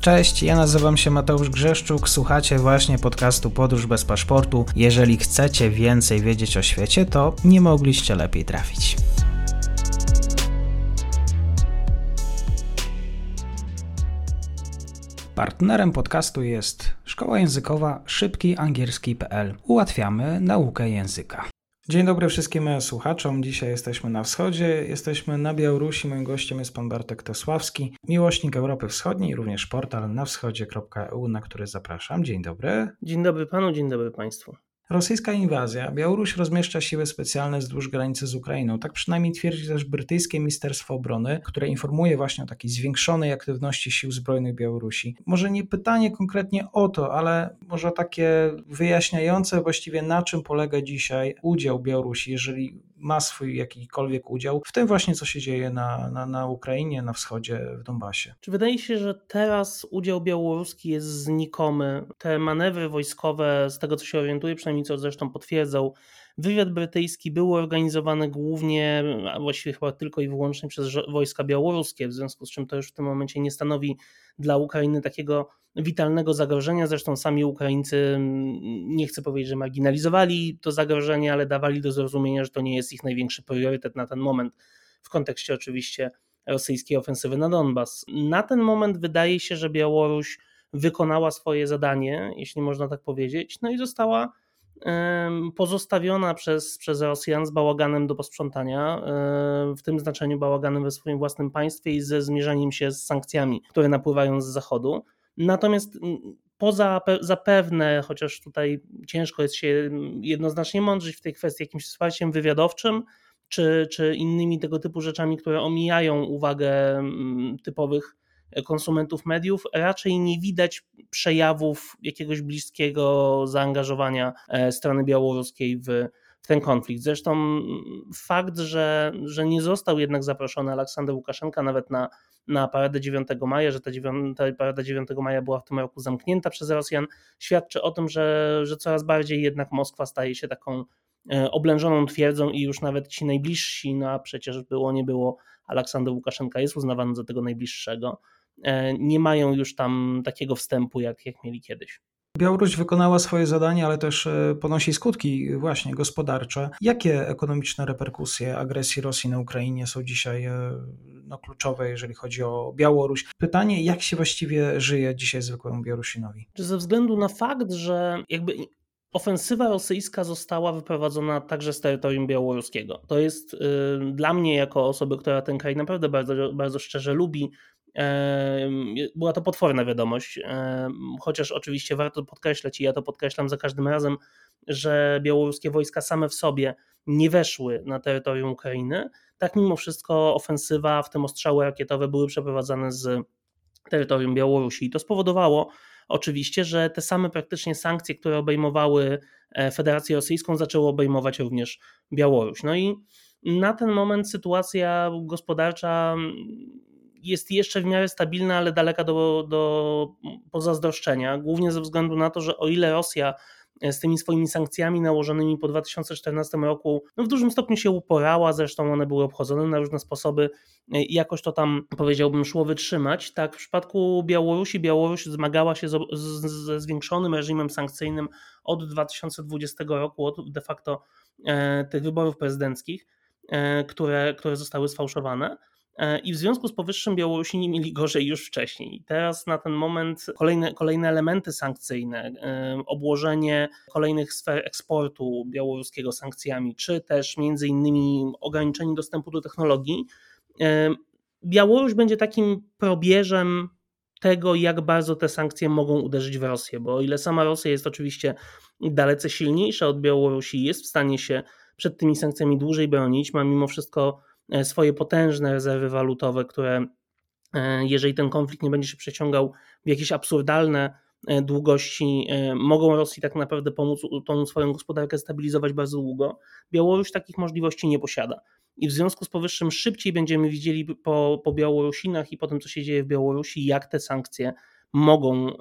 Cześć, ja nazywam się Mateusz Grzeszczuk, słuchacie właśnie podcastu Podróż bez paszportu. Jeżeli chcecie więcej wiedzieć o świecie, to nie mogliście lepiej trafić. Partnerem podcastu jest szkoła językowa szybkiangielski.pl. Ułatwiamy naukę języka. Dzień dobry wszystkim słuchaczom. Dzisiaj jesteśmy na wschodzie, jesteśmy na Białorusi. Moim gościem jest pan Bartek Tosławski, miłośnik Europy Wschodniej, również portal nawschodzie.eu, na który zapraszam. Dzień dobry. Dzień dobry panu, dzień dobry państwu. Rosyjska inwazja. Białoruś rozmieszcza siły specjalne wzdłuż granicy z Ukrainą. Tak przynajmniej twierdzi też brytyjskie Ministerstwo Obrony, które informuje właśnie o takiej zwiększonej aktywności sił zbrojnych Białorusi. Może nie pytanie konkretnie o to, ale może takie wyjaśniające właściwie na czym polega dzisiaj udział Białorusi, jeżeli ma swój jakikolwiek udział w tym właśnie, co się dzieje na, na, na Ukrainie, na wschodzie, w Donbasie. Czy wydaje się, że teraz udział białoruski jest znikomy? Te manewry wojskowe, z tego co się orientuję, przynajmniej co zresztą potwierdzał, wywiad brytyjski był organizowany głównie, a właściwie chyba tylko i wyłącznie przez wojska białoruskie, w związku z czym to już w tym momencie nie stanowi dla Ukrainy takiego witalnego zagrożenia. Zresztą sami Ukraińcy, mm, nie chcę powiedzieć, że marginalizowali to zagrożenie, ale dawali do zrozumienia, że to nie jest ich największy priorytet na ten moment, w kontekście oczywiście rosyjskiej ofensywy na Donbas. Na ten moment wydaje się, że Białoruś wykonała swoje zadanie, jeśli można tak powiedzieć, no i została pozostawiona przez, przez Rosjan z bałaganem do posprzątania, w tym znaczeniu bałaganem we swoim własnym państwie i ze zmierzaniem się z sankcjami, które napływają z zachodu. Natomiast poza zapewne, chociaż tutaj ciężko jest się jednoznacznie mądrzyć w tej kwestii jakimś wsparciem wywiadowczym, czy, czy innymi tego typu rzeczami, które omijają uwagę typowych konsumentów mediów, raczej nie widać przejawów jakiegoś bliskiego zaangażowania e, strony białoruskiej w, ten konflikt. Zresztą fakt, że, że nie został jednak zaproszony Aleksander Łukaszenka nawet na, na paradę 9 maja, że ta, 9, ta parada 9 maja była w tym roku zamknięta przez Rosjan, świadczy o tym, że, że coraz bardziej jednak Moskwa staje się taką e, oblężoną twierdzą i już nawet ci najbliżsi, no a przecież było nie było, Aleksander Łukaszenka jest uznawany za tego najbliższego, nie mają już tam takiego wstępu, jak, jak mieli kiedyś. Białoruś wykonała swoje zadanie, ale też e, ponosi skutki właśnie gospodarcze. Jakie ekonomiczne reperkusje agresji Rosji na Ukrainie są dzisiaj e, no, kluczowe, jeżeli chodzi o Białoruś? Pytanie, jak się właściwie żyje dzisiaj zwykłemu Białorusinowi? Ze względu na fakt, że jakby ofensywa rosyjska została wyprowadzona także z terytorium białoruskiego. To jest y, dla mnie, jako osoby, która ten kraj naprawdę bardzo, bardzo szczerze lubi, była to potworna wiadomość, chociaż oczywiście warto podkreślać, i ja to podkreślam za każdym razem, że białoruskie wojska same w sobie nie weszły na terytorium Ukrainy. Tak mimo wszystko ofensywa, w tym ostrzały rakietowe były przeprowadzane z terytorium Białorusi. I to spowodowało oczywiście, że te same praktycznie sankcje, które obejmowały e, Federację Rosyjską, zaczęły obejmować również Białoruś. No i na ten moment sytuacja gospodarcza jest jeszcze w miarę stabilna, ale daleka do, do pozazdroszczenia, głównie ze względu na to, że o ile Rosja e, z tymi swoimi sankcjami nałożonymi po 2014 roku no w dużym stopniu się uporała, zresztą one były obchodzone na różne sposoby e, i jakoś to tam powiedziałbym szło wytrzymać. Tak w przypadku Białorusi, Białoruś zmagała się z, z, ze zwiększonym reżimem sankcyjnym od 2020 roku, od de facto e, tych wyborów prezydenckich, e, które, które zostały sfałszowane. E, I w związku z powyższym Białorusini mieli gorzej już wcześniej. Teraz na ten moment kolejne, kolejne elementy sankcyjne, e, obłożenie kolejnych sfer eksportu białoruskiego sankcjami, czy też między innymi ograniczenie dostępu do technologii, e, Białoruś będzie takim probierzem tego, jak bardzo te sankcje mogą uderzyć w Rosję, bo o ile sama Rosja jest oczywiście dalece silniejsza od Białorusi, jest w stanie się przed tymi sankcjami dłużej bronić, ma mimo wszystko swoje potężne rezerwy walutowe, które e, jeżeli ten konflikt nie będzie się przeciągał w jakieś absurdalne e, długości, mogą Rosji tak naprawdę pomóc tą swoją gospodarkę stabilizować bardzo długo. Białoruś takich możliwości nie posiada. I w związku z powyższym szybciej będziemy widzieli po, po Białorusinach i po tym, co się dzieje w Białorusi, jak te sankcje mogą,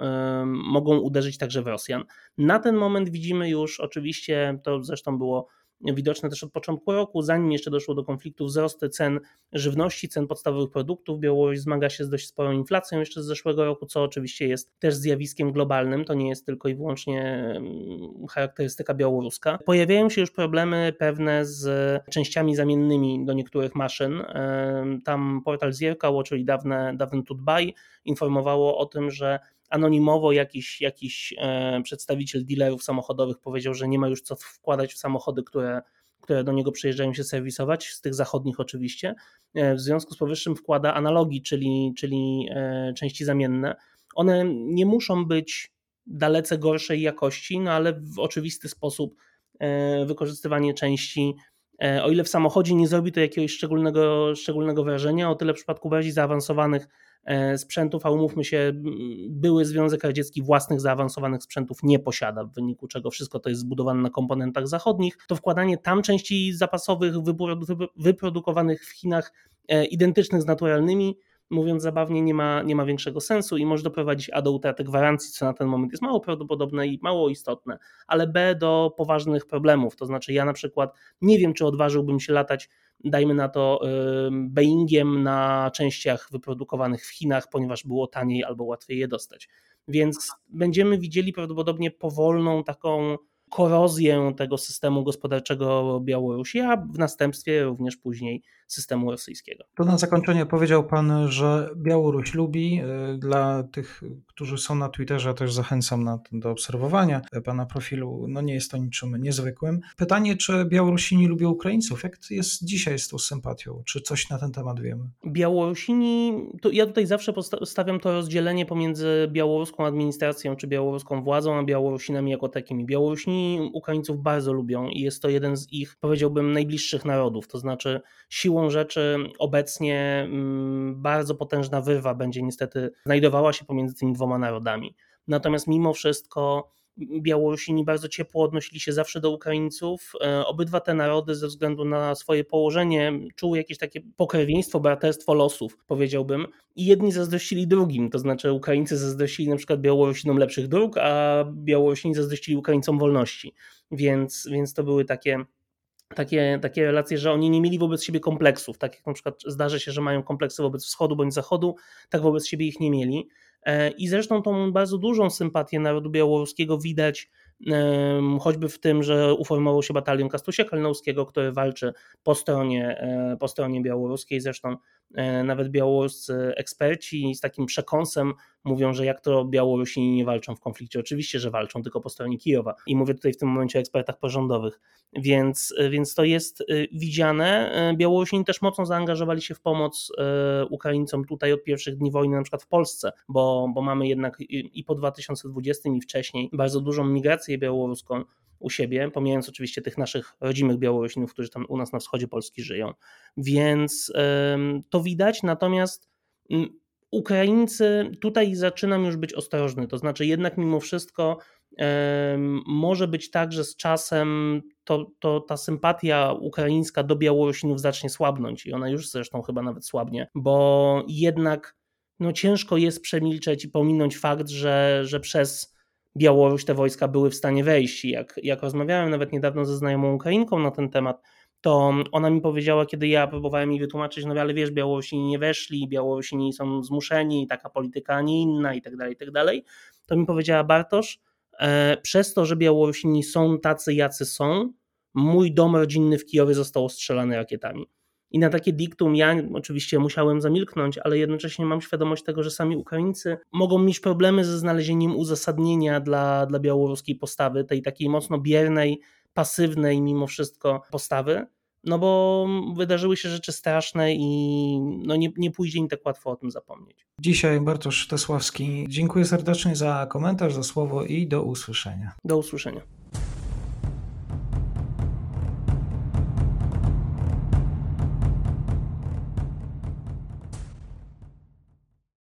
mogą uderzyć także w Rosjan. Na ten moment widzimy już, oczywiście to zresztą było widoczne też od początku roku, zanim jeszcze doszło do konfliktu, wzrosty cen żywności, cen podstawowych produktów. Białoruś zmaga się z dość sporą inflacją jeszcze z zeszłego roku, co oczywiście jest też zjawiskiem globalnym, to nie jest tylko i wyłącznie mm, charakterystyka białoruska. Pojawiają się już problemy pewne z częściami zamiennymi do niektórych maszyn. Tam portal Zierkało, czyli dawne, dawny Tutbaj, informowało o tym, że anonimowo jakiś, jakiś e, przedstawiciel dealerów samochodowych powiedział, że nie ma już co wkładać w samochody, które, które do niego przyjeżdżają się serwisować, z tych zachodnich oczywiście. E, w związku z powyższym wkłada analogii, czyli, czyli e, części zamienne. One nie muszą być dalece gorszej jakości, no ale w oczywisty sposób wykorzystywanie części o ile w samochodzie nie zrobi to jakiegoś szczególnego, szczególnego wrażenia, o tyle w przypadku bardziej zaawansowanych E, sprzętów, a umówmy się, były Związek Radziecki własnych zaawansowanych sprzętów nie posiada, w wyniku czego wszystko to jest zbudowane na komponentach zachodnich, to wkładanie tam części zapasowych wyprodukowanych w Chinach e, identycznych z naturalnymi mówiąc zabawnie, nie ma, nie ma większego sensu i może doprowadzić A do utraty gwarancji, co na ten moment jest mało prawdopodobne i mało istotne, ale B do poważnych problemów. To znaczy, ja na przykład nie wiem, czy odważyłbym się latać dajmy na to Boeingiem na częściach wyprodukowanych w Chinach, ponieważ było taniej albo łatwiej je dostać. Więc będziemy widzieli prawdopodobnie powolną taką korozję tego systemu gospodarczego Białorusi, a w następstwie również później systemu rosyjskiego. To na zakończenie powiedział Pan, że Białoruś lubi. Y, dla tych, którzy są na Twitterze, też zachęcam na, do obserwowania Pana profilu. No nie jest to niczym niezwykłym. Pytanie, czy Białorusini lubią Ukraińców? Jak jest dzisiaj z tą sympatią? Czy coś na ten temat wiemy? Białorusini, to ja tutaj zawsze stawiam to rozdzielenie pomiędzy białoruską administracją czy białoruską władzą, a Białorusinami jako takimi. Białorusini Ukraińców bardzo lubią i jest to jeden z ich, powiedziałbym, najbliższych narodów. To znaczy siłą siłą rzeczy obecnie mm, bardzo potężna wyrwa będzie niestety znajdowała się pomiędzy tymi dwoma narodami. Natomiast mimo wszystko Białorusini bardzo ciepło odnosili się zawsze do Ukraińców. E, obydwa te narody ze względu na swoje położenie czuły jakieś takie pokrewieństwo, braterstwo losów, powiedziałbym. I jedni zazdrościli drugim, to znaczy Ukraińcy zazdrościli na przykład Białorusinom lepszych dróg, a Białorusini zazdrościli Ukraińcom wolności. Więc, więc to były takie takie, takie relacje, że oni nie mieli wobec siebie kompleksów, tak jak na przykład zdarza się, że mają kompleksy wobec wschodu bądź zachodu, tak wobec siebie ich nie mieli. E, I zresztą tą bardzo dużą sympatię narodu białoruskiego widać choćby w tym, że uformował się batalion Kastusia Kalnowskiego, który walczy po stronie, e, po stronie białoruskiej. Zresztą nawet białoruscy eksperci z takim przekąsem mówią, że jak to Białorusini nie walczą w konflikcie. Oczywiście, że walczą, tylko po stronie Kijowa. I mówię tutaj w tym momencie o ekspertach porządowych. Więc, więc to jest y, widziane. E, Białorusini też mocno zaangażowali się w pomoc Ukraińcom tutaj od pierwszych dni wojny, na przykład w Polsce, bo, bo mamy jednak i po 2020 i wcześniej bardzo dużą migrację białoruską u siebie, pomijając oczywiście tych naszych rodzimych Białorusinów, którzy tam u nas na wschodzie Polski żyją. Więc to widać, natomiast mm, Ukraińcy, tutaj zaczynam już być ostrożny, to znaczy jednak mimo wszystko może być tak, że z czasem to, to ta sympatia ukraińska do Białorusinów zacznie słabnąć i ona już zresztą chyba nawet słabnie, bo jednak no, ciężko jest przemilczeć i pominąć fakt, że, że przez Białoruś te wojska były w stanie wejść. Jak, jak rozmawiałem nawet niedawno ze znajomą Ukrainką na ten temat, to ona mi powiedziała, kiedy ja próbowałem jej wytłumaczyć, no ale wiesz, Białorusini nie weszli, Białorusini są zmuszeni, taka polityka, a nie inna i tak dalej, i tak dalej, to mi powiedziała Bartosz, e, przez to, że Białorusini są tacy, jacy są, mój dom rodzinny w Kijowie został ostrzelany rakietami. I na takie diktum ja oczywiście musiałem zamilknąć, ale jednocześnie mam świadomość tego, że sami Ukraińcy mogą mieć problemy ze znalezieniem uzasadnienia dla, dla białoruskiej postawy, tej takiej mocno biernej, pasywnej mimo wszystko postawy. No bo wydarzyły się rzeczy straszne i no nie, nie pójdzie im tak łatwo o tym zapomnieć. Dzisiaj Bartosz Tesławski. Dziękuję serdecznie za komentarz, za słowo i do usłyszenia. Do usłyszenia.